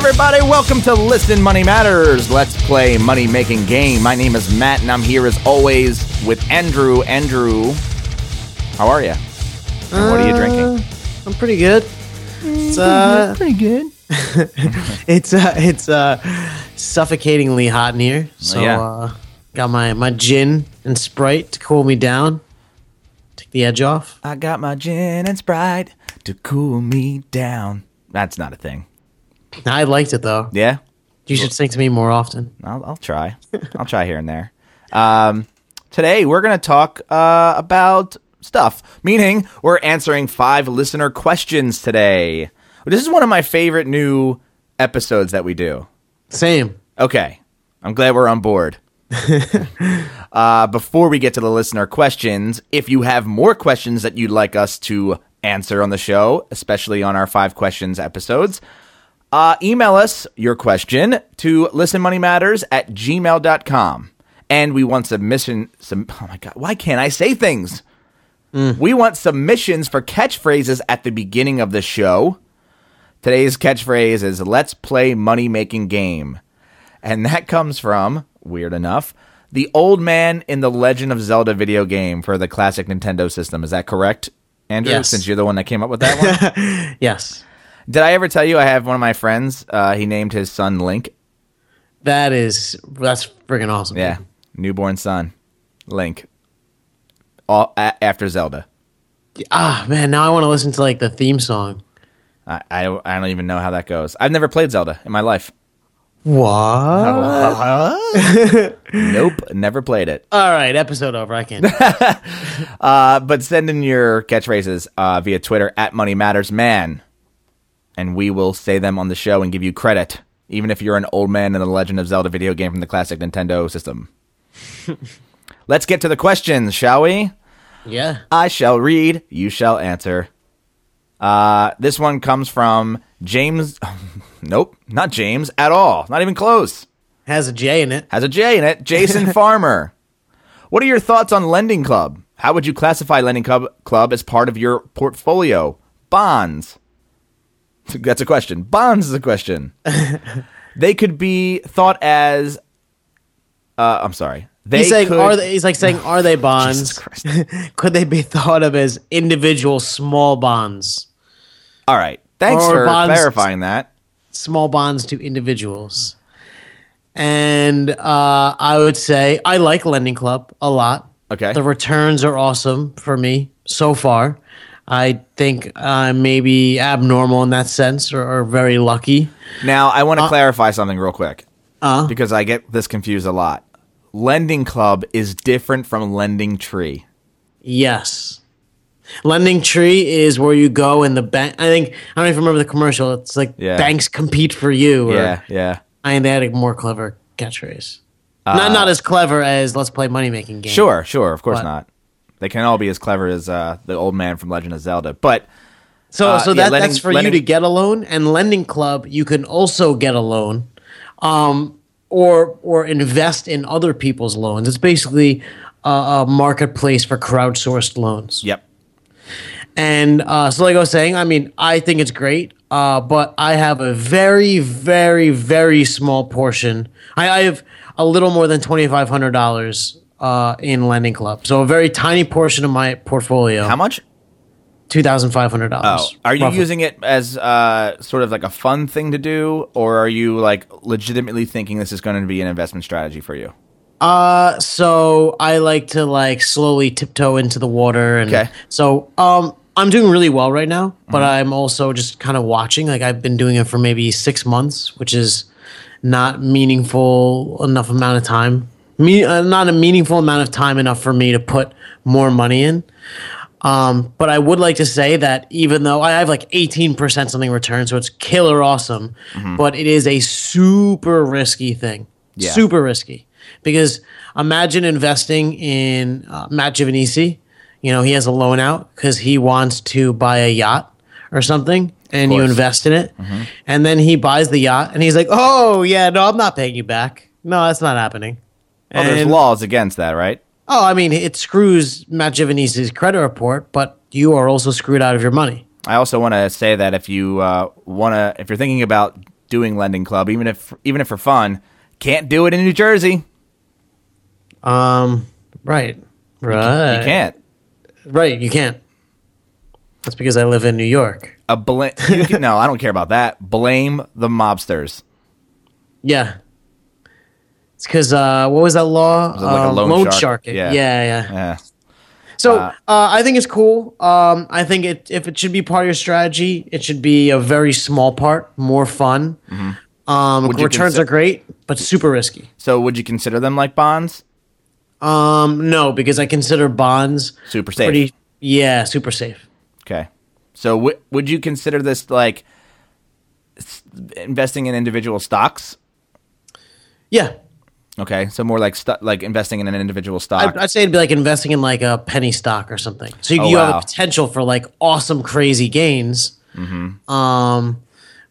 everybody. Welcome to Listen Money Matters. Let's play money making game. My name is Matt, and I'm here as always with Andrew. Andrew, how are you? And what are you drinking? I'm pretty good. It's uh, Pretty good. it's uh, it's uh, suffocatingly hot in here. So yeah. uh, got my my gin and Sprite to cool me down, take the edge off. I got my gin and Sprite to cool me down. That's not a thing. I liked it though. Yeah, You should sing to me more often. I'll, I'll try. I'll try here and there. Um, today we're gonna talk uh, about stuff. Meaning we're answering five listener questions today. This is one of my favorite new episodes that we do. Same. Okay, I'm glad we're on board. uh, before we get to the listener questions, if you have more questions that you'd like us to answer on the show, especially on our five questions episodes, uh, email us your question to listenmoneymatters at gmail.com. And we want submission. Some, oh my God, why can't I say things? We want submissions for catchphrases at the beginning of the show. Today's catchphrase is let's play money making game. And that comes from, weird enough, the old man in the Legend of Zelda video game for the classic Nintendo system. Is that correct, Andrew? Yes. Since you're the one that came up with that one? Yes. Did I ever tell you I have one of my friends? Uh, he named his son Link. That is that's freaking awesome. Yeah, newborn son, Link. All a- after Zelda. Ah man, now I want to listen to like the theme song. I, I I don't even know how that goes. I've never played Zelda in my life. What? Nope, never played it. All right, episode over. I can't. Uh, but send in your catchphrases uh, via Twitter at Money Matters Man, and we will say them on the show and give you credit, even if you're an old man in the Legend of Zelda video game from the classic Nintendo system. Let's get to the questions, shall we? yeah. I shall read, you shall answer. Uh, this one comes from James. nope, not James at all. Not even close. Has a J in it. Has a J in it. Jason Farmer. What are your thoughts on Lending Club? How would you classify Lending Club, Club as part of your portfolio? Bonds. That's a question. Bonds is a question. they could be thought as. Uh, I'm sorry. They he's saying, could, are they, he's like saying, are they bonds? Could they be thought of as individual small bonds? All right. Thanks Or for bonds- clarifying that. Small bonds to individuals. And uh, I would say I like Lending Club a lot. Okay. The returns are awesome for me so far. I think I'm maybe abnormal in that sense or, or very lucky. Now, I want to clarify something real quick Uh, because I get this confused a lot. Lending Club is different from Lending Tree. Yes. Lending Tree is where you go and the bank. I think, I don't even remember the commercial. It's like Yeah. banks compete for you. Or, Yeah, yeah. I think they had a more clever catchphrase. not not as clever as let's play money making game. Uh, Sure, sure, of course But- not. They can all be as clever as uh, the old man from Legend of Zelda. But So Uh, so yeah, lending- that's for lending- you to get a loan, and Lending Club you can also get a loan, um, or or invest in other people's loans. It's basically a, a marketplace for crowdsourced loans. yep, And uh, so, like I was saying, I mean, I think it's great, uh, but I have a very, very, very small portion. I, I have a little more than twenty five hundred dollars uh, in Lending Club, so a very tiny portion of my portfolio. how much? Two thousand five hundred dollars. are you using it as uh, sort of like a fun thing to do, or are you like legitimately thinking this is going to be an investment strategy for you? Uh, so I like to like slowly tiptoe into the water, and Okay. so um, I'm doing really well right now. But Mm-hmm. I'm also just kind of watching. Like I've been doing it for maybe six months, which is not meaningful enough amount of time. Me, uh, not a meaningful amount of time enough for me to put more money in. Um, but I would like to say that even though I have like 18% something return, so it's killer awesome, but it is a super risky thing. Yeah. Super risky. Because imagine investing in uh, Matt Giovanisi. You know, he has a loan out because he wants to buy a yacht or something, and you invest in it. And then he buys the yacht, and he's like, oh, yeah, no, I'm not paying you back. No, that's not happening. Well, there's laws against that, right? Oh, I mean, it screws Matt Giovanisi's credit report, but you are also screwed out of your money. I also want to say that if you uh, want to, if you're thinking about doing lending club, even if even if for fun. Can't do it in New Jersey. Um, right, right. You can't. Right, you can't. That's because I live in New York. A bl- can, no, I don't care about that. Blame the mobsters. Yeah. It's because uh, what was that law? it like a Uh, loan shark? shark. Yeah. Yeah, yeah. Yeah. So uh, I think it's cool. Um, I think it if it should be part of your strategy, it should be a very small part, more fun. Um, Would you returns consi- are great, but super risky. So would you consider them like bonds? Um, no, because I consider bonds Super safe. pretty. Yeah, super safe. Okay. So w- would you consider this like s- investing in individual stocks? Yeah, Okay, so more like stu- like investing in an individual stock. I'd, I'd say it'd be like investing in like a penny stock or something. So you, Oh, you have wow. a potential for like awesome, crazy gains. Mm-hmm. Um,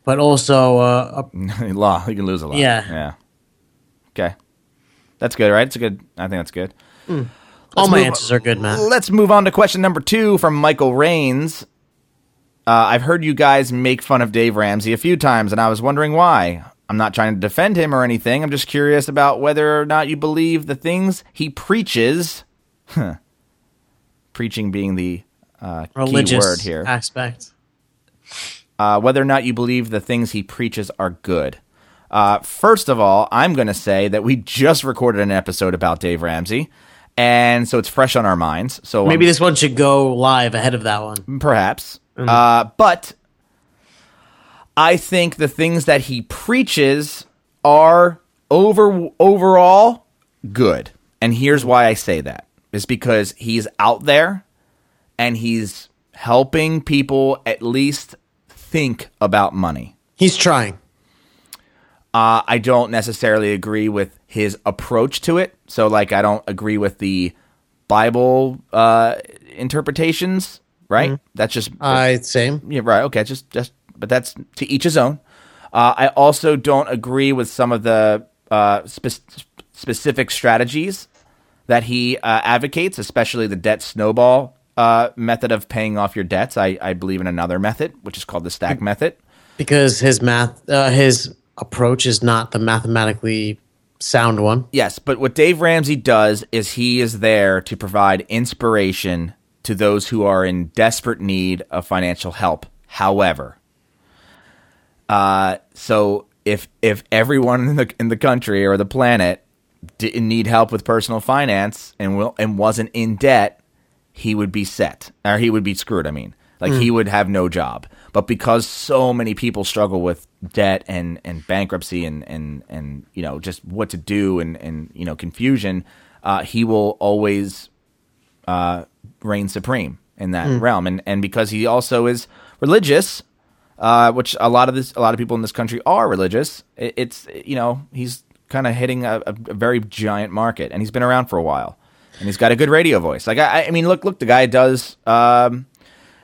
but also uh, a Law, you can lose a lot. Yeah. Yeah. Okay. That's good, right? It's a good. I think that's good. all my answers are good, man. Let's move on to question number two from Michael Rains. Uh, I've heard you guys make fun of Dave Ramsey a few times, and I was wondering why. I'm not trying to defend him or anything. I'm just curious about whether or not you believe the things he preaches. Huh. Preaching being the uh, key Religious word here. aspect. uh, whether or not you believe the things he preaches are good. Uh, first of all, I'm going to say that we just recorded an episode about Dave Ramsey, and so it's fresh on our minds. So Maybe um, this one should go live ahead of that one. perhaps, uh, but I think the things that he preaches are over overall good, and here's why I say that: is because he's out there and he's helping people at least think about money. He's trying. Uh, I don't necessarily agree with his approach to it. So, like, I don't agree with the Bible uh, interpretations. Right? That's just I same. yeah, right. Okay, just just, but that's to each his own. Uh, I also don't agree with some of the uh, spe- specific strategies that he uh, advocates, especially the debt snowball uh, method of paying off your debts. I, I believe in another method, which is called the stack method. because his math, uh, his approach is not the mathematically sound one. Yes, but what Dave Ramsey does is he is there to provide inspiration to those who are in desperate need of financial help. However, uh, so if if everyone in the in the country or the planet didn't need help with personal finance and will and wasn't in debt, he would be set or he would be screwed. I mean, like he would have no job. But because so many people struggle with debt and, and bankruptcy and, and, and you know just what to do and, and you know confusion, uh, he will always uh, reign supreme in that realm. And and because he also is religious, uh, which a lot of this a lot of people in this country are religious. It, it's you know he's kind of hitting a, a, very giant market, and he's been around for a while, and he's got a good radio voice. Like I, I mean, look, look, the guy does. Um,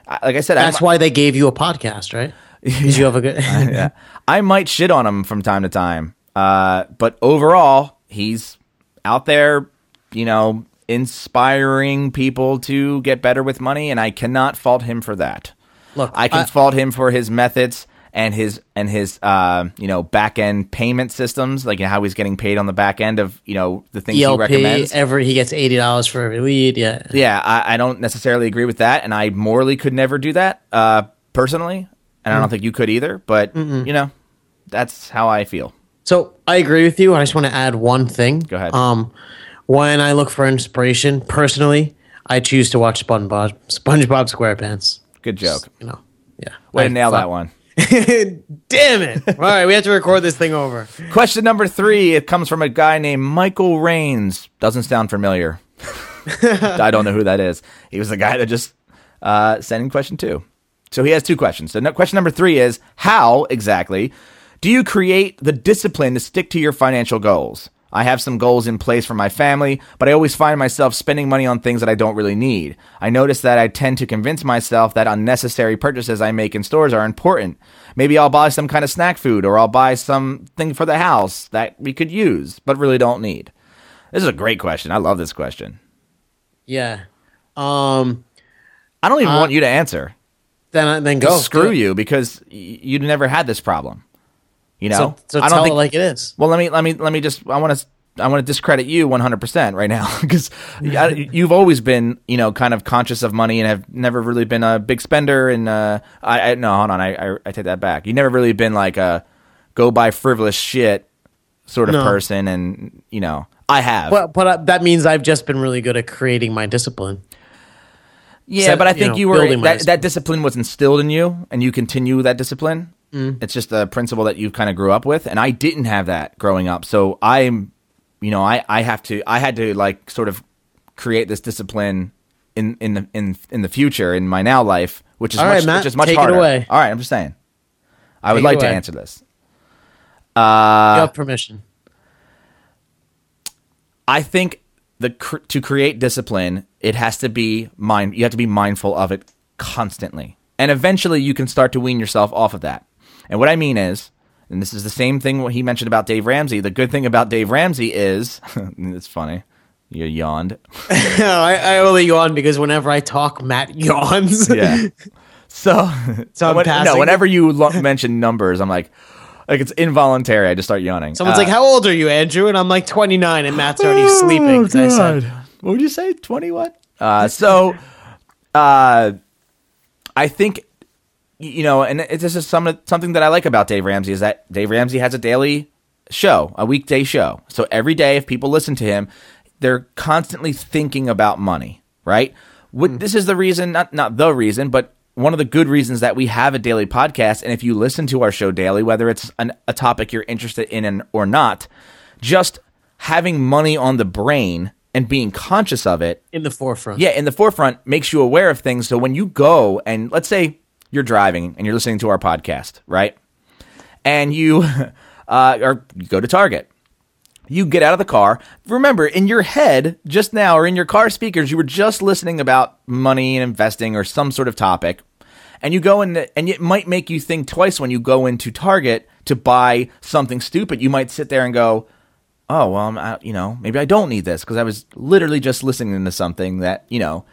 like I said, That's I'm, why they gave you a podcast, right? Because you have a good. yeah, I might shit on him from time to time, uh, but overall, he's out there, you know, inspiring people to get better with money, and I cannot fault him for that. Look, I can I- fault him for his methods and his and his uh, you know back end payment systems, like how he's getting paid on the back end of you know the things he recommends. every he gets eighty dollars for every lead. Yeah, yeah, I, I don't necessarily agree with that, and I morally could never do that uh, personally, and Mm. I don't think you could either. But you know, that's how I feel. So I agree with you. I just want to add one thing. Go ahead. Um, when I look for inspiration, personally, I choose to watch SpongeBob SpongeBob SquarePants. Good joke. You know, yeah. Way I to nail that one. Damn it! All right, we have to record this thing over. Question number three. It comes from a guy named Michael Rains. Doesn't sound familiar. I don't know who that is. He was the guy that just uh, sent in question two. So he has two questions. So no, question number three is how exactly do you create the discipline to stick to your financial goals? I have some goals in place for my family, but I always find myself spending money on things that I don't really need. I notice that I tend to convince myself that unnecessary purchases I make in stores are important. Maybe I'll buy some kind of snack food or I'll buy something for the house that we could use, but really don't need. This is a great question. I love this question. Yeah. Um. I don't even want you to answer. Then then go Screw you because you never had this problem. You know, So, so I don't think it like it is. Well, let me let me let me just. I want to. I want to discredit you 100% right now because you've always been, you know, kind of conscious of money and have never really been a big spender. And uh, I, I no, hold on, I, I I take that back. You never really been like a go buy frivolous shit sort of No. person, and you know, I have. But but uh, that means I've just been really good at creating my discipline. yeah, set- but I you think know, you were that, that discipline was instilled in you, and you continue that discipline. Mm. It's just a principle that you kind of grew up with, and I didn't have that growing up. So I'm, you know, I I have to I had to like sort of create this discipline in in the in in the future in my now life, which is All much right, Matt, which is much take it harder. away. All right, I'm just saying. I would Take it like to answer this. you uh, have permission. I think the cr- to create discipline, it has to be mind. You have to be mindful of it constantly, and eventually you can start to wean yourself off of that. And what I mean is, and this is the same thing what he mentioned about Dave Ramsey. The good thing about Dave Ramsey is, it's funny. You yawned. I, I only yawn because whenever I talk, Matt yawns. Yeah. So, So I'm when- no, whenever you lo- mention numbers, I'm like, like it's involuntary. I just start yawning. Someone's Uh, like, "How old are you, Andrew?" And I'm like, "29," and Matt's already sleeping. 'cause I said, What would you say? Twenty what? Uh, so, uh, I think you know, and it's just some something that I like about Dave Ramsey is that Dave Ramsey has a daily show, a weekday show. So every day, if people listen to him, they're constantly thinking about money, right? What, hmm. This is the reason, not not the reason, but one of the good reasons that we have a daily podcast. And if you listen to our show daily, whether it's an, a topic you're interested in and, or not, just having money on the brain and being conscious of it in the forefront. yeah, in the forefront makes you aware of things. So when you go and let's say you're driving and you're listening to our podcast, right? And you uh, or go to Target. You get out of the car. Remember, in your head just now or in your car speakers, you were just listening about money and investing or some sort of topic. And you go in, and it might make you think twice when you go into Target to buy something stupid. You might sit there and go, oh well I'm, I, you know maybe i don't need this because i was literally just listening to something that you know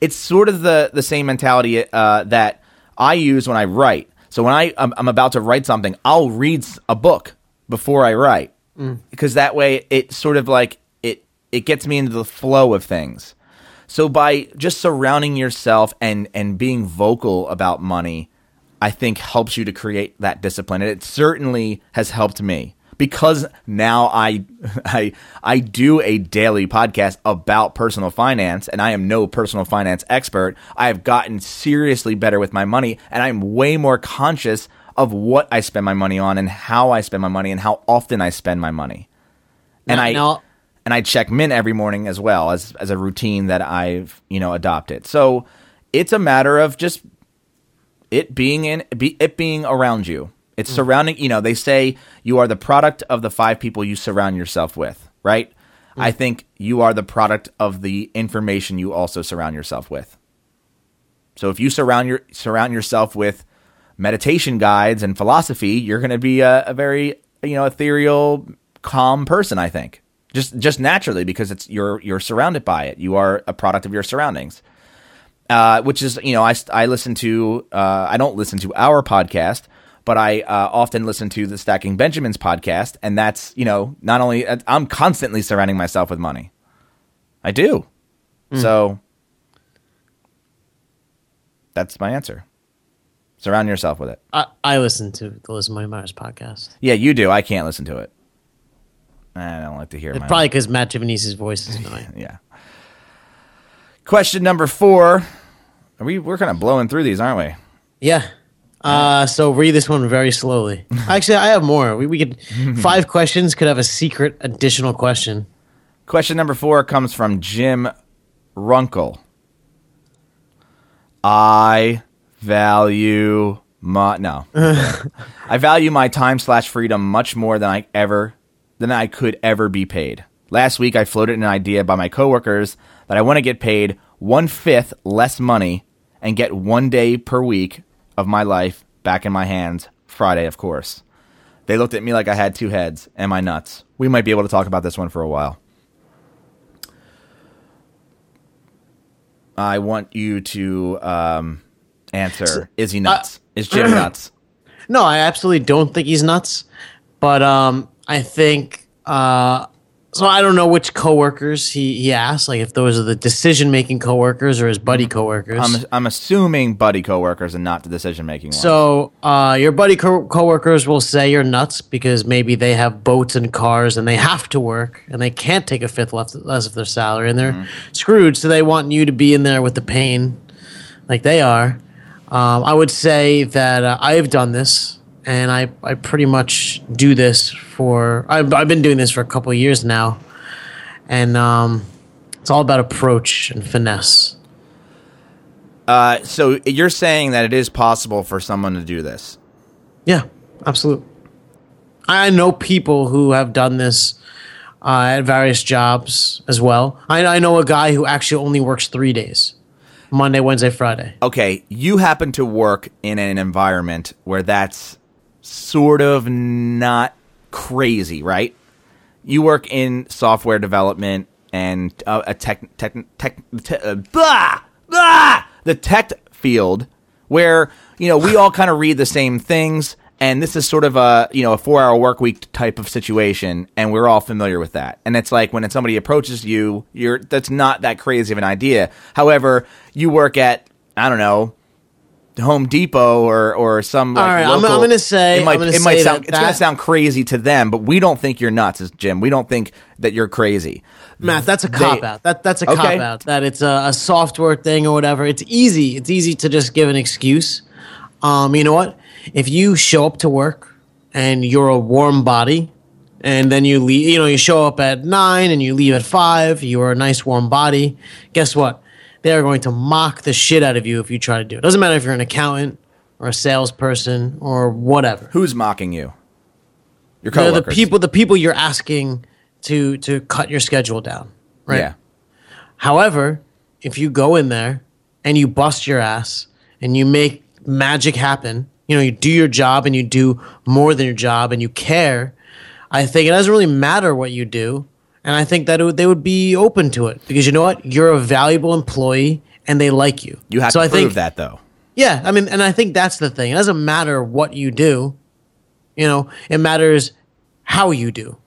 it's sort of the the same mentality uh, that i use when i write. So when I, I'm, I'm about to write something i'll read a book before i write. Mm. Because that way it sort of like it it gets me into the flow of things. So by just surrounding yourself and and being vocal about money I think helps you to create that discipline. And it certainly has helped me because now I I I do a daily podcast about personal finance and I am no personal finance expert. I have gotten seriously better with my money and I'm way more conscious of what I spend my money on and how I spend my money and how often I spend my money. And Now- I now- and I check Mint every morning as well as as a routine that I've, you know, adopted. So it's a matter of just it being in be, it being around you. It's surrounding, you know, they say you are the product of the five people you surround yourself with, right? I think you are the product of the information you also surround yourself with. So if you surround your surround yourself with meditation guides and philosophy, you're going to be a, a very, you know, ethereal, calm person, I think. Just just naturally because it's you're you're surrounded by it. You are a product of your surroundings uh, which is you know I I listen to uh, I don't listen to our podcast, but I uh, often listen to the Stacking Benjamins podcast, and that's you know not only I'm constantly surrounding myself with money, I do, so that's my answer. Surround yourself with it. I, I listen to the Listen Money Matters podcast. Yeah, you do. I can't listen to it. I don't like to hear my Probably because Matt Giovanisi's voice is annoying. yeah. Question number four. Are we we're kind of blowing through these, aren't we? Yeah. Uh, so read this one very slowly. Actually, I have more. We, we could five questions could have a secret additional question. Question number four comes from Jim Runkle. I value my no. I value my time slash freedom much more than I ever than I could ever be paid. Last week I floated an idea by my coworkers that I want to get paid one fifth less money and get one day per week of my life back in my hands. Friday, of course. They looked at me like I had two heads. Am I nuts? We might be able to talk about this one for a while. I want you to um, answer: Is he nuts? Is Jim nuts? No, I absolutely don't think he's nuts. But um, I think uh, so. I don't know which coworkers he he asked. Like if those are the decision making coworkers or his buddy coworkers. I'm I'm assuming buddy coworkers and not the decision making ones. So uh, your buddy co- coworkers will say you're nuts because maybe they have boats and cars and they have to work and they can't take a fifth left, less of their salary and they're screwed. So they want you to be in there with the pain, like they are. Um, I would say that uh, I have done this and I, I pretty much do this for I've, I've been doing this for a couple of years now, and um, it's all about approach and finesse. uh, so you're saying that it is possible for someone to do this. Yeah, absolutely. I know people who have done this uh, at various jobs as well. I, I know a guy who actually only works three days Monday, Wednesday, Friday. Okay, you happen to work in an environment where that's sort of not crazy, right? You work in software development and uh, a tech, tech, tech, te- uh, blah, blah, the tech field where, you know, we all kind of read the same things and this is sort of a, you know, a 4-hour work week type of situation and we're all familiar with that. And it's like when somebody approaches you, you're that's not that crazy of an idea. However, you work at I don't know, Home Depot or or some. Like, All right, I'm- I'm gonna say- it might it might sound that it's gonna sound crazy to them, but we don't think you're nuts, Jim. We don't think that you're crazy. Matt, that's a cop out. That that's a Okay. cop out. That it's a, a software thing or whatever. It's easy. It's easy to just give an excuse. Um, you know what? If you show up to work and you're a warm body, and then you leave, you know, you show up at nine and you leave at five. You are a nice warm body. Guess what? They are going to mock the shit out of you if you try to do it. Doesn't matter if you're an accountant or a salesperson or whatever. Who's mocking you? Your They're coworkers. the people, the people you're asking to to cut your schedule down. Right. Yeah. However, if you go in there and you bust your ass and you make magic happen, you know, you do your job and you do more than your job and you care, I think it doesn't really matter what you do. And I think that it would, they would be open to it because you know what? You're a valuable employee and they like you. You have so to I prove think, that though. Yeah. I mean, and I think that's the thing. It doesn't matter what you do, you know, it matters how you do.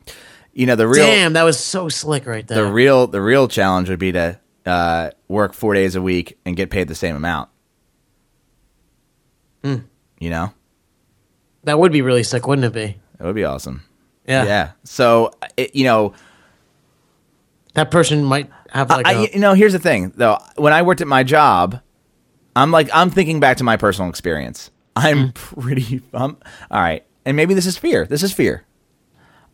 You know the real Damn, that was so slick right there. the real the real challenge would be to uh, work four days a week and get paid the same amount. Hmm. You know, that would be really sick, wouldn't it be? it would be awesome. Yeah. Yeah. So it, you know, That person might have like I, a you know, here's the thing though. When I worked at my job, I'm like, I'm thinking back to my personal experience. I'm pretty, I'm, all right. And maybe this is fear. This is fear.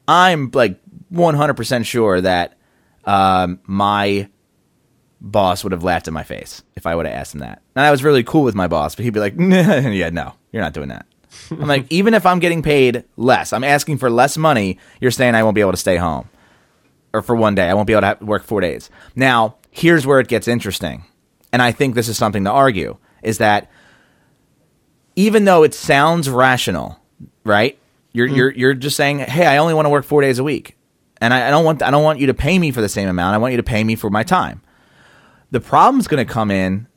I'm like 100% sure that um, my boss would have laughed in my face if I would have asked him that. And I was really cool with my boss, but he'd be like, yeah, no, you're not doing that. I'm like, even if I'm getting paid less, I'm asking for less money, you're saying I won't be able to stay home or for one day. I won't be able to have, work four days. Now, here's where it gets interesting. And I think this is something to argue is that even though it sounds rational, right? You're, you're, you're just saying, hey, I only want to work four days a week. And I, I don't want I don't want you to pay me for the same amount. I want you to pay me for my time. The problem's going to come in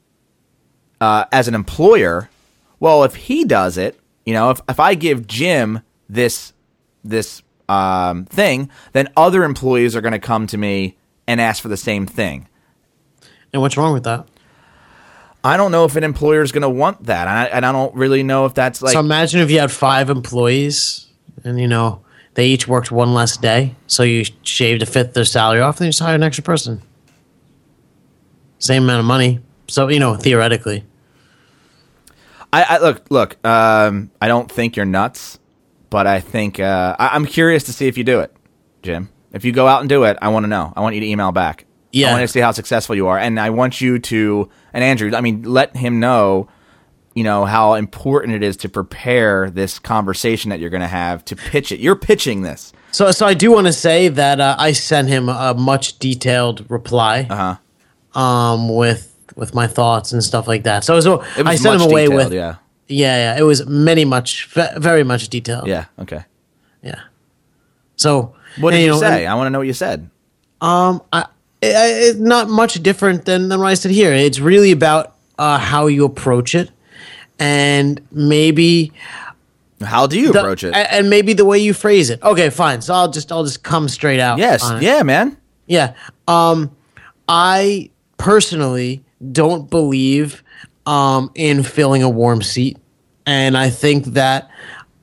uh, as an employer. Well, if he does it, you know, if, if I give Jim this this um, thing, then other employees are going to come to me and ask for the same thing. and what's wrong with that? I don't know if an employer is going to want that, and I, and I don't really know if that's like so imagine if you had five employees and you know they each worked one less day, so you shaved a fifth of their salary off, then you just hire an extra person. Same amount of money. So, you know, theoretically. I, I look look. Um, I don't think you're nuts, but I think uh, I, I'm curious to see if you do it, Jim. If you go out and do it, I want to know. I want you to email back. Yeah. I want to see how successful you are, and I want you to. And Andrew, I mean, let him know. You know how important it is to prepare this conversation that you're going to have to pitch it. You're pitching this. So, so I do want to say that uh, I sent him a much detailed reply, Uh-huh. um, with with my thoughts and stuff like that. So, so It was I sent him away detailed, with yeah, yeah, yeah. It was many much, very much detailed. yeah. Okay. yeah. So, What did you, know, say? and- I want to know what you said. Um, I, it, it's not much different than, than what I said here. It's really about uh, how you approach it, and maybe How do you The- approach it? and maybe the way you phrase it. Okay, fine. So I'll just I'll just come straight out. yes. Yeah, man. Yeah. Um, I personally don't believe um, in filling a warm seat. And I think that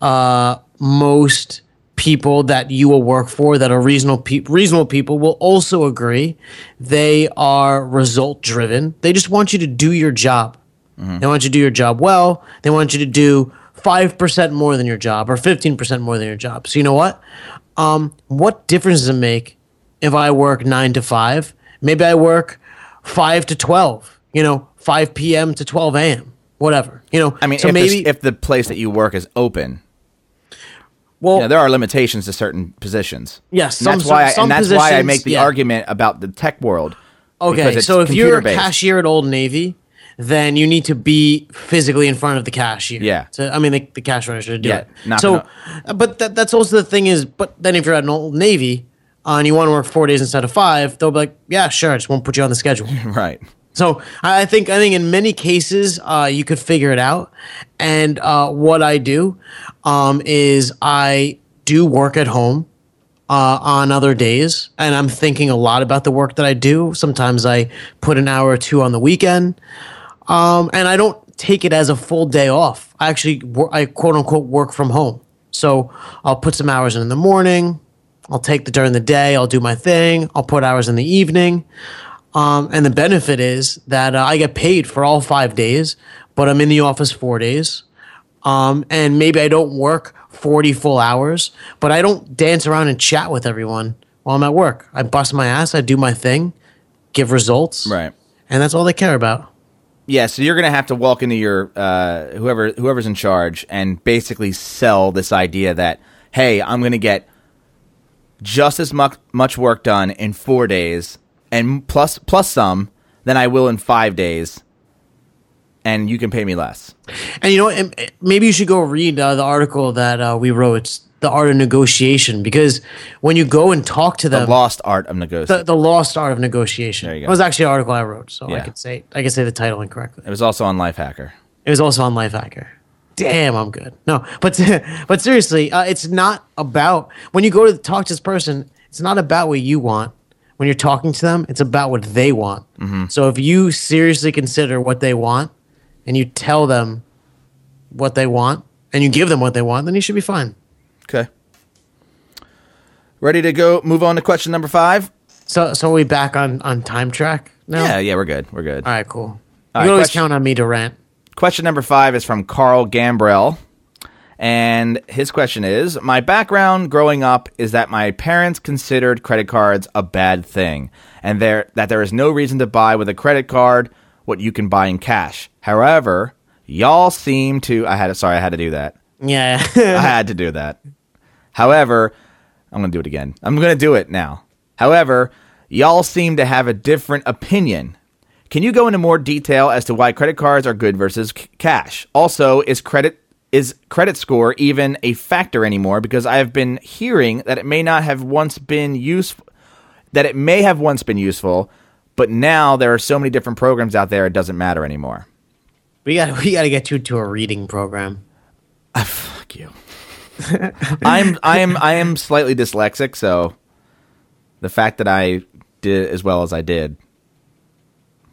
uh, most people that you will work for that are reasonable, pe- reasonable people will also agree they are result driven. They just want you to do your job. They want you to do your job well. They want you to do 5% more than your job or 15% more than your job. So, you know what? Um, what difference does it make if I work nine to five? Maybe I work five to 12, you know, 5 p.m. to 12 a.m., whatever. You know, I mean, so if, maybe, the, if the place that you work is open, well, you know, there are limitations to certain positions. Yes, that's why. I, and that's why I make the yeah. argument about the tech world. Okay, so if you're a cashier at Old Navy, then you need to be physically in front of the cashier. Yeah. So, I mean, the, the cash register to do Yeah, it. not so, gonna- but that, that's also the thing is, but then if you're at an Old Navy uh, and you want to work four days instead of five, they'll be like, yeah, sure, I just won't put you on the schedule. Right. So I think I think in many cases uh, you could figure it out. And uh, what I do um, is I do work at home uh, on other days, and I'm thinking a lot about the work that I do. Sometimes I put an hour or two on the weekend, um, and I don't take it as a full day off. I actually I quote unquote work from home. So I'll put some hours in, in the morning. I'll take the during the day. I'll do my thing. I'll put hours in the evening. Um, and the benefit is that uh, I get paid for all five days, but I'm in the office four days. Um, and maybe I don't work 40 full hours, but I don't dance around and chat with everyone while I'm at work. I bust my ass, I do my thing, give results, Right. and that's all they care about. Yeah, so you're gonna have to walk into your uh, whoever whoever's in charge and basically sell this idea that hey, I'm gonna get just as much much work done in four days and plus plus some than I will in five days, and you can pay me less. And you know, what? Uh, maybe you should go read uh, the article that uh, we wrote. It's the art of negotiation because when you go and talk to them, The lost art of negotiating. the, the lost art of negotiation. There you go. It was actually an article I wrote, so I Yeah. could say I could say the title incorrectly. it was also on Lifehacker. It was also on Lifehacker. Damn, I'm good. No, but but seriously, uh, it's not about when you go to talk to this person. It's not about what you want when you're talking to them. It's about what they want. Mm-hmm. So if you seriously consider what they want and you tell them what they want and you give them what they want, then you should be fine. Okay. Ready to go? Move on to question number five. So so are we back on on time track now? Yeah, yeah, we're good. We're good. All right, cool. You All can right, always question- count on me to rant. Question number five is from Carl Gambrell. And his question is My background growing up is that my parents considered credit cards a bad thing, and there, that there is no reason to buy with a credit card what you can buy in cash. However, y'all seem to. I had to, sorry, I had to do that. Yeah. I had to do that. However, I'm going to do it again. I'm going to do it now. However, y'all seem to have a different opinion. Can you go into more detail as to why credit cards are good versus c- cash? Also, is credit is credit score even a factor anymore because I have been hearing that it may not have once been useful that it may have once been useful, but now there are so many different programs out there it doesn't matter anymore. we got we got to get you to a reading program. Ah, fuck you. I'm I am I am slightly dyslexic, so the fact that I did as well as I did,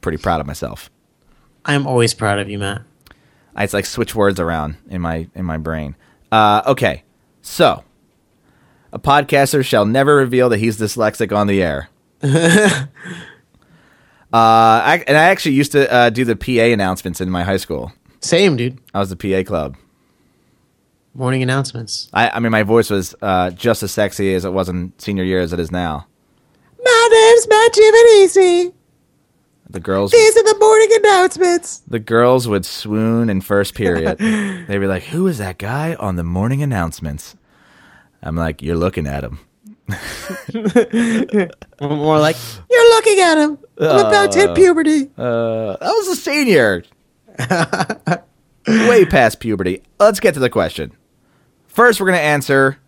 pretty proud of myself. I am always proud of you, Matt. I it's like switch words around in my in my brain. Uh, okay, so a podcaster shall never reveal that he's dyslexic on the air. uh, I, and I actually used to uh, do the PA announcements in my high school. Same, dude. I was the PA club. Morning announcements. I, I mean, my voice was uh, just as sexy as it was in senior year as it is now. My name's Matt Giovanisi. The girls, These are the morning announcements. the girls would swoon in first period. They'd be like, "Who is that guy on the morning announcements?" I'm like, "You're looking at him." More like you're looking at him. I'm about to hit puberty. Uh, I was a senior, way past puberty. Let's get to the question. First, we're gonna answer.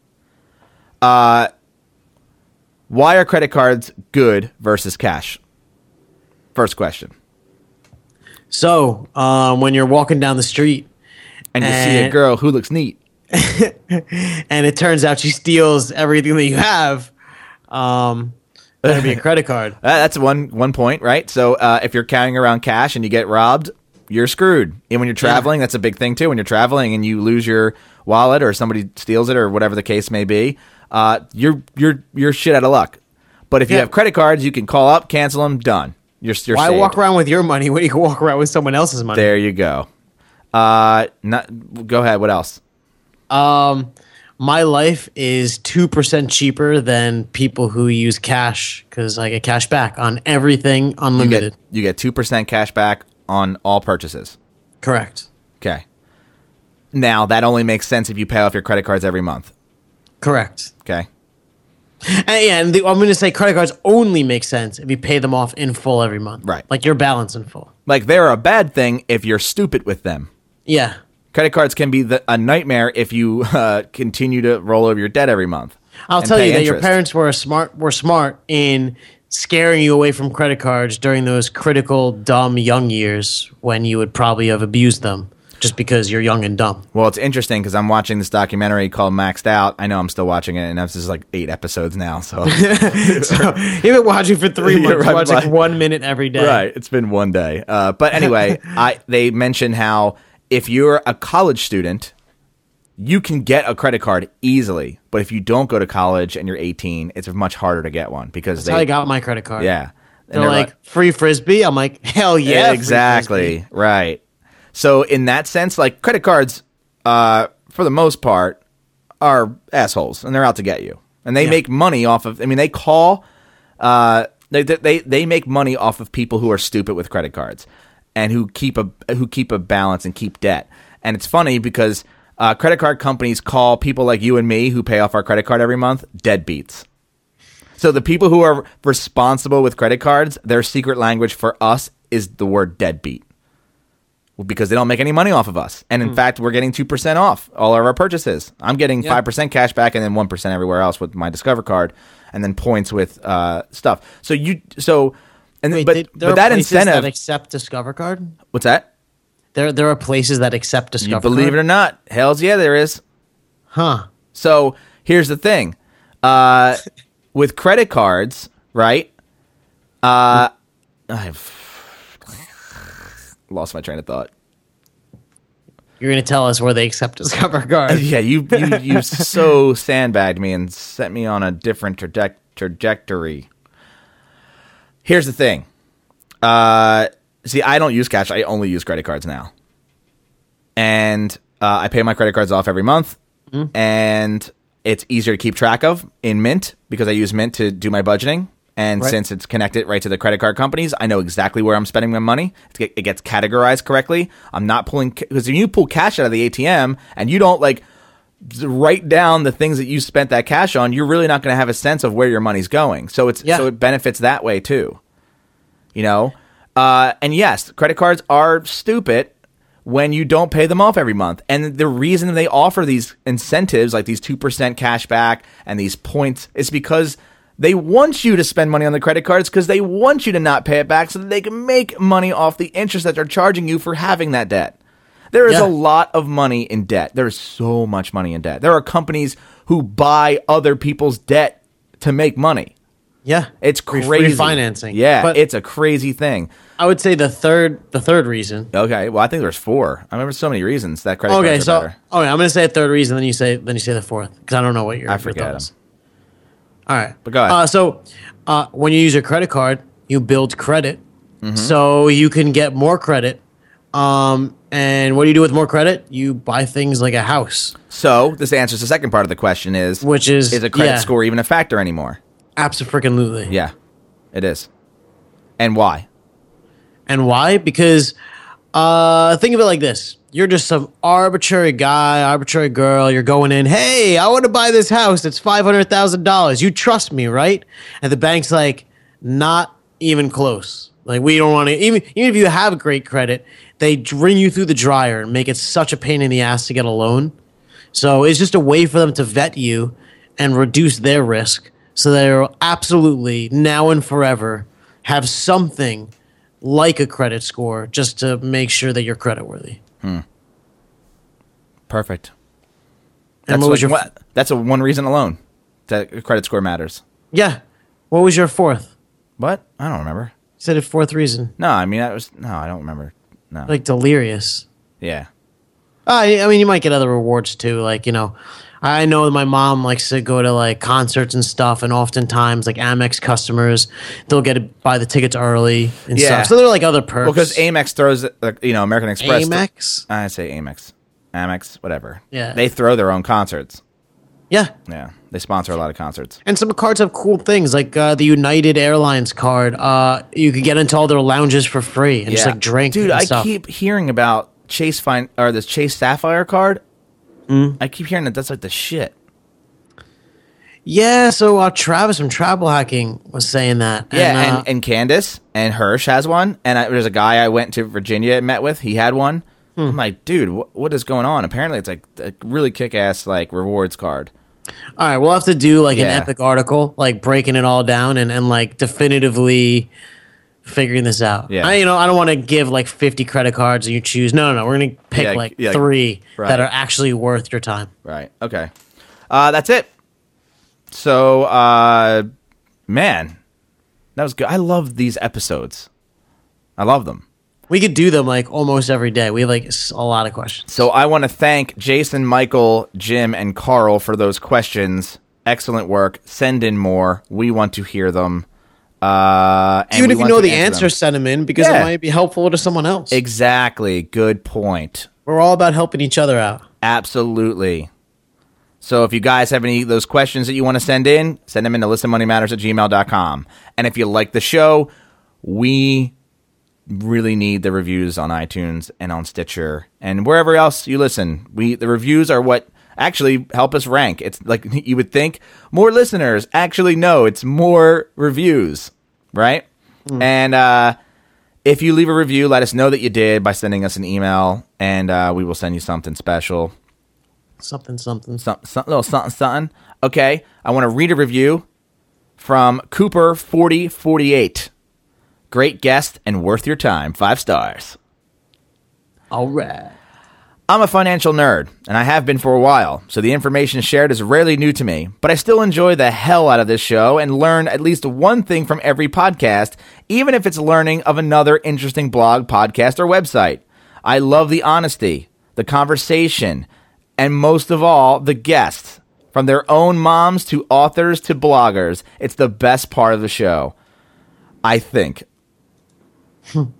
Uh, why are credit cards good versus cash? First question. So, um, when you're walking down the street And you see a girl who looks neat. and it turns out she steals everything that you have, um, better be a credit card. Uh, that's one one point, right? So uh, if you're carrying around cash and you get robbed, you're screwed. And when you're traveling, that's a big thing too. When you're traveling and you lose your wallet or somebody steals it or whatever the case may be, uh, you're you're you're shit out of luck. But if you have credit cards, you can call up, cancel them, done. You're you're Why saved. walk around with your money when you can walk around with someone else's money? There you go. Uh, not go ahead. What else? Um, my life is two percent cheaper than people who use cash because I get cash back on everything unlimited. you get two percent cash back on all purchases. Correct. Okay. Now that only makes sense if you pay off your credit cards every month. Correct. Okay. And, yeah, and the, I'm going to say credit cards only make sense if you pay them off in full every month. Right. Like your balance in full. Like they're a bad thing if you're stupid with them. Yeah. Credit cards can be the, a nightmare if you uh, continue to roll over your debt every month. I'll tell you that your parents were smart were smart in scaring you away from credit cards during those critical dumb young years when you would probably have abused them just because you're young and dumb. Well, it's interesting because I'm watching this documentary called Maxed Out. I know I'm still watching it, and this is like eight episodes now. So so you've been watching for three months, right, watch like like- one minute every day. right, it's been one day. Uh, but anyway, I they mention how if you're a college student, you can get a credit card easily, but if you don't go to college and you're 18, it's much harder to get one because That's how I they got my credit card. yeah. And They're, like, free frisbee. I'm like, hell yeah. exactly right so in that sense like credit cards uh for the most part are assholes and they're out to get you and they Yeah. make money off of i mean they call uh they, they they make money off of people who are stupid with credit cards and who keep a who keep a balance and keep debt and it's funny because uh, credit card companies call people like you and me who pay off our credit card every month deadbeats so the people who are responsible with credit cards, their secret language for us is the word deadbeat. Well, because they don't make any money off of us. And in fact, we're getting 2% off all of our purchases. I'm getting Yeah. 5% cash back and then 1% everywhere else with my Discover card and then points with uh, stuff. So you so and Wait, but they- there but are that places incentive that accept Discover card. What's that? There, there are places that accept You Discover. believe card? it or not? Hells yeah, there is. Huh. So here's the thing, uh, with credit cards, right? Uh, I've lost my train of thought. You're gonna tell us where they accept Discover card. Yeah, you you you so sandbagged me and set me on a different traje- trajectory. Here's the thing. Uh, see, I don't use cash. I only use credit cards now, and uh, I pay my credit cards off every month, and it's easier to keep track of in Mint because I use Mint to do my budgeting. And Right. since it's connected right to the credit card companies, I know exactly where I'm spending my money. It gets categorized correctly. I'm not pulling because if you pull cash out of the ATM and you don't like write down the things that you spent that cash on, you're really not going to have a sense of where your money's going. So it's Yeah. so it benefits that way too. You know, uh, and yes, credit cards are stupid when you don't pay them off every month. And the reason they offer these incentives, like these two percent cash back and these points, is because they want you to spend money on the credit cards because they want you to not pay it back so that they can make money off the interest that they're charging you for having that debt. There is Yeah. a lot of money in debt. There is so much money in debt. There are companies who buy other people's debt to make money. Yeah, It's crazy. refinancing. Yeah, but it's a crazy thing. I would say the third, the third reason. Okay, well, I think there's four. I remember so many reasons that credit Okay, cards are so okay, I'm gonna say a third reason, then you say then you say the fourth because I don't know what your I your forget thoughts. All right, But go ahead. Uh, so uh, when you use your credit card, you build credit, Mm-hmm. so you can get more credit. Um, and what do you do with more credit? You buy things like a house, So this answers the second part of the question: is which is is a credit yeah, score even a factor anymore? Absolutely. Yeah, it is. And why? And why? Because uh, think of it like this: you're just some arbitrary guy, arbitrary girl. You're going in. Hey, I want to buy this house. It's five hundred thousand dollars. You trust me, right? And the bank's like, not even close. Like we don't want to. Even even if you have great credit, they bring you through the dryer and make it such a pain in the ass to get a loan. So it's just a way for them to vet you and reduce their risk, so they'll absolutely now and forever have something like a credit score just to make sure that you're creditworthy. Perfect. That's what was your one- that's a one reason alone that credit score matters. yeah? What was your fourth? What? I don't remember. You said a fourth reason, No, I mean that was no, I don't remember. No. like delirious. yeah. Uh, I mean, you might get other rewards too. Like, you know, I know that my mom likes to go to like concerts and stuff, and oftentimes, like Amex customers, they'll get to buy the tickets early and Yeah. stuff. So they're like other perks. Well, because Amex throws, like, you know, American Express. Amex, I say Amex, Amex, whatever. Yeah. They throw their own concerts. yeah. Yeah, they sponsor a lot of concerts. And some cards have cool things, like uh, the United Airlines card. Uh, you could get into all their lounges for free and just like drink. dude. I stuff. keep hearing about Chase Fine or this Chase Sapphire card. Mm. I keep hearing that that's like the shit. Yeah, so uh, Travis from Travel Hacking was saying that. Yeah, uh, and, and Candace and Hirsch has one, and I, there's a guy I went to Virginia and met with. He had one. Hmm. I'm like, dude, wh- what is going on? Apparently, it's like a really kick ass like rewards card. all right, we'll have to do like Yeah. an epic article, like breaking it all down and, and like definitively figuring this out. Yeah. I, you know, I don't want to give like 50 credit cards and you choose. No, no, no. We're going to pick Yeah, like yeah, three right. that are actually worth your time. Right. Okay. Uh, that's it. So, uh, man, that was good. I love these episodes. I love them. We could do them like almost every day. We have like s- a lot of questions. So I want to thank Jason, Michael, Jim, and Carl for those questions. Excellent work. Send in more. We want to hear them. Uh, Even if you know the answer them. send them in because Yeah. it might be helpful to someone else. Exactly. Good point. We're all about helping each other out. Absolutely. So if you guys have any of those questions that you want to send in, send them in to listenmoneymatters at gmail.com. And if you like the show, we really need the reviews on iTunes and on Stitcher and wherever else you listen. We the reviews are what actually help us rank. It's like you would think more listeners actually no, it's more reviews, right? And uh if you leave a review, let us know that you did by sending us an email, and uh, we will send you something special Something, something. some, some little something something. Okay, I want to read a review from Cooper forty forty eight. Great guest and worth your time. Five stars. All right. I'm a financial nerd, and I have been for a while, so the information shared is rarely new to me, but I still enjoy the hell out of this show and learn at least one thing from every podcast, even if it's learning of another interesting blog, podcast, or website. I love the honesty, the conversation, and most of all, the guests. From their own moms to authors to bloggers, it's the best part of the show. I think.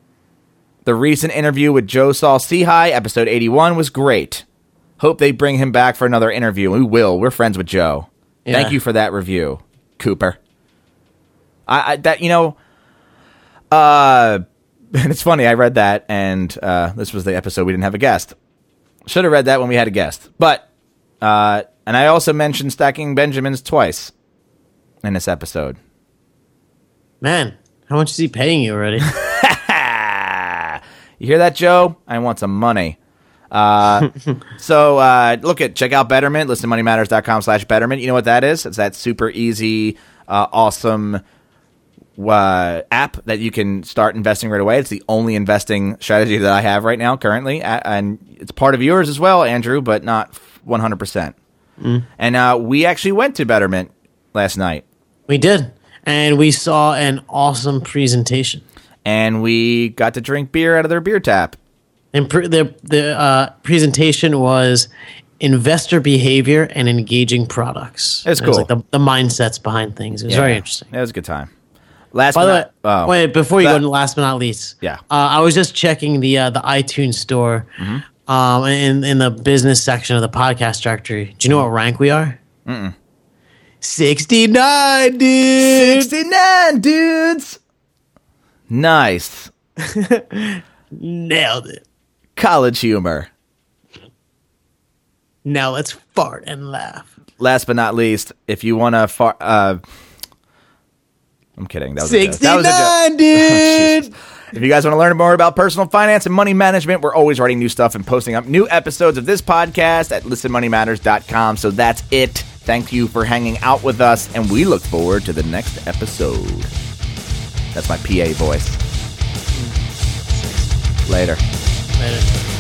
The recent interview with Joe Saul-Sehy, episode 81, was great. Hope they bring him back for another interview. We will. We're friends with Joe. Thank you for that review, Cooper. I, I that you know, uh, and it's funny. I read that, and uh, this was the episode we didn't have a guest. Should have read that when we had a guest, but uh, and I also mentioned stacking Benjamins twice in this episode. Man, how much is he paying you already? You hear that, Joe? I want some money. Uh, so uh, look at check out Betterment. Listen to moneymatters.com slash Betterment. You know what that is? It's that super easy, uh, awesome uh, app that you can start investing right away. It's the only investing strategy that I have right now currently, and it's part of yours as well, Andrew, but not one hundred percent. And uh, we actually went to Betterment last night. we did. And we saw an awesome presentation. And we got to drink beer out of their beer tap. And pre- the the uh, presentation was investor behavior and engaging products. That's It was cool. like the, the mindsets behind things. It was very interesting. It was a good time. Last By the way, oh. wait before you That- go to last but not least, Yeah. uh, I was just checking the uh, the iTunes store, Mm-hmm. um, in in the business section of the podcast directory. Do you know what rank we are? Sixty nine, dude. 69 dudes. Nice. Nailed it. College humor. Now let's fart and laugh. Last but not least, if you want to fart, uh I'm kidding. That was a joke. That was a joke. nine, dude. If you guys want to learn more about personal finance and money management, we're always writing new stuff and posting up new episodes of this podcast at listenmoneymatters.com. So that's it. Thank you for hanging out with us, and we look forward to the next episode. That's my PA voice. Hmm. Later. Later.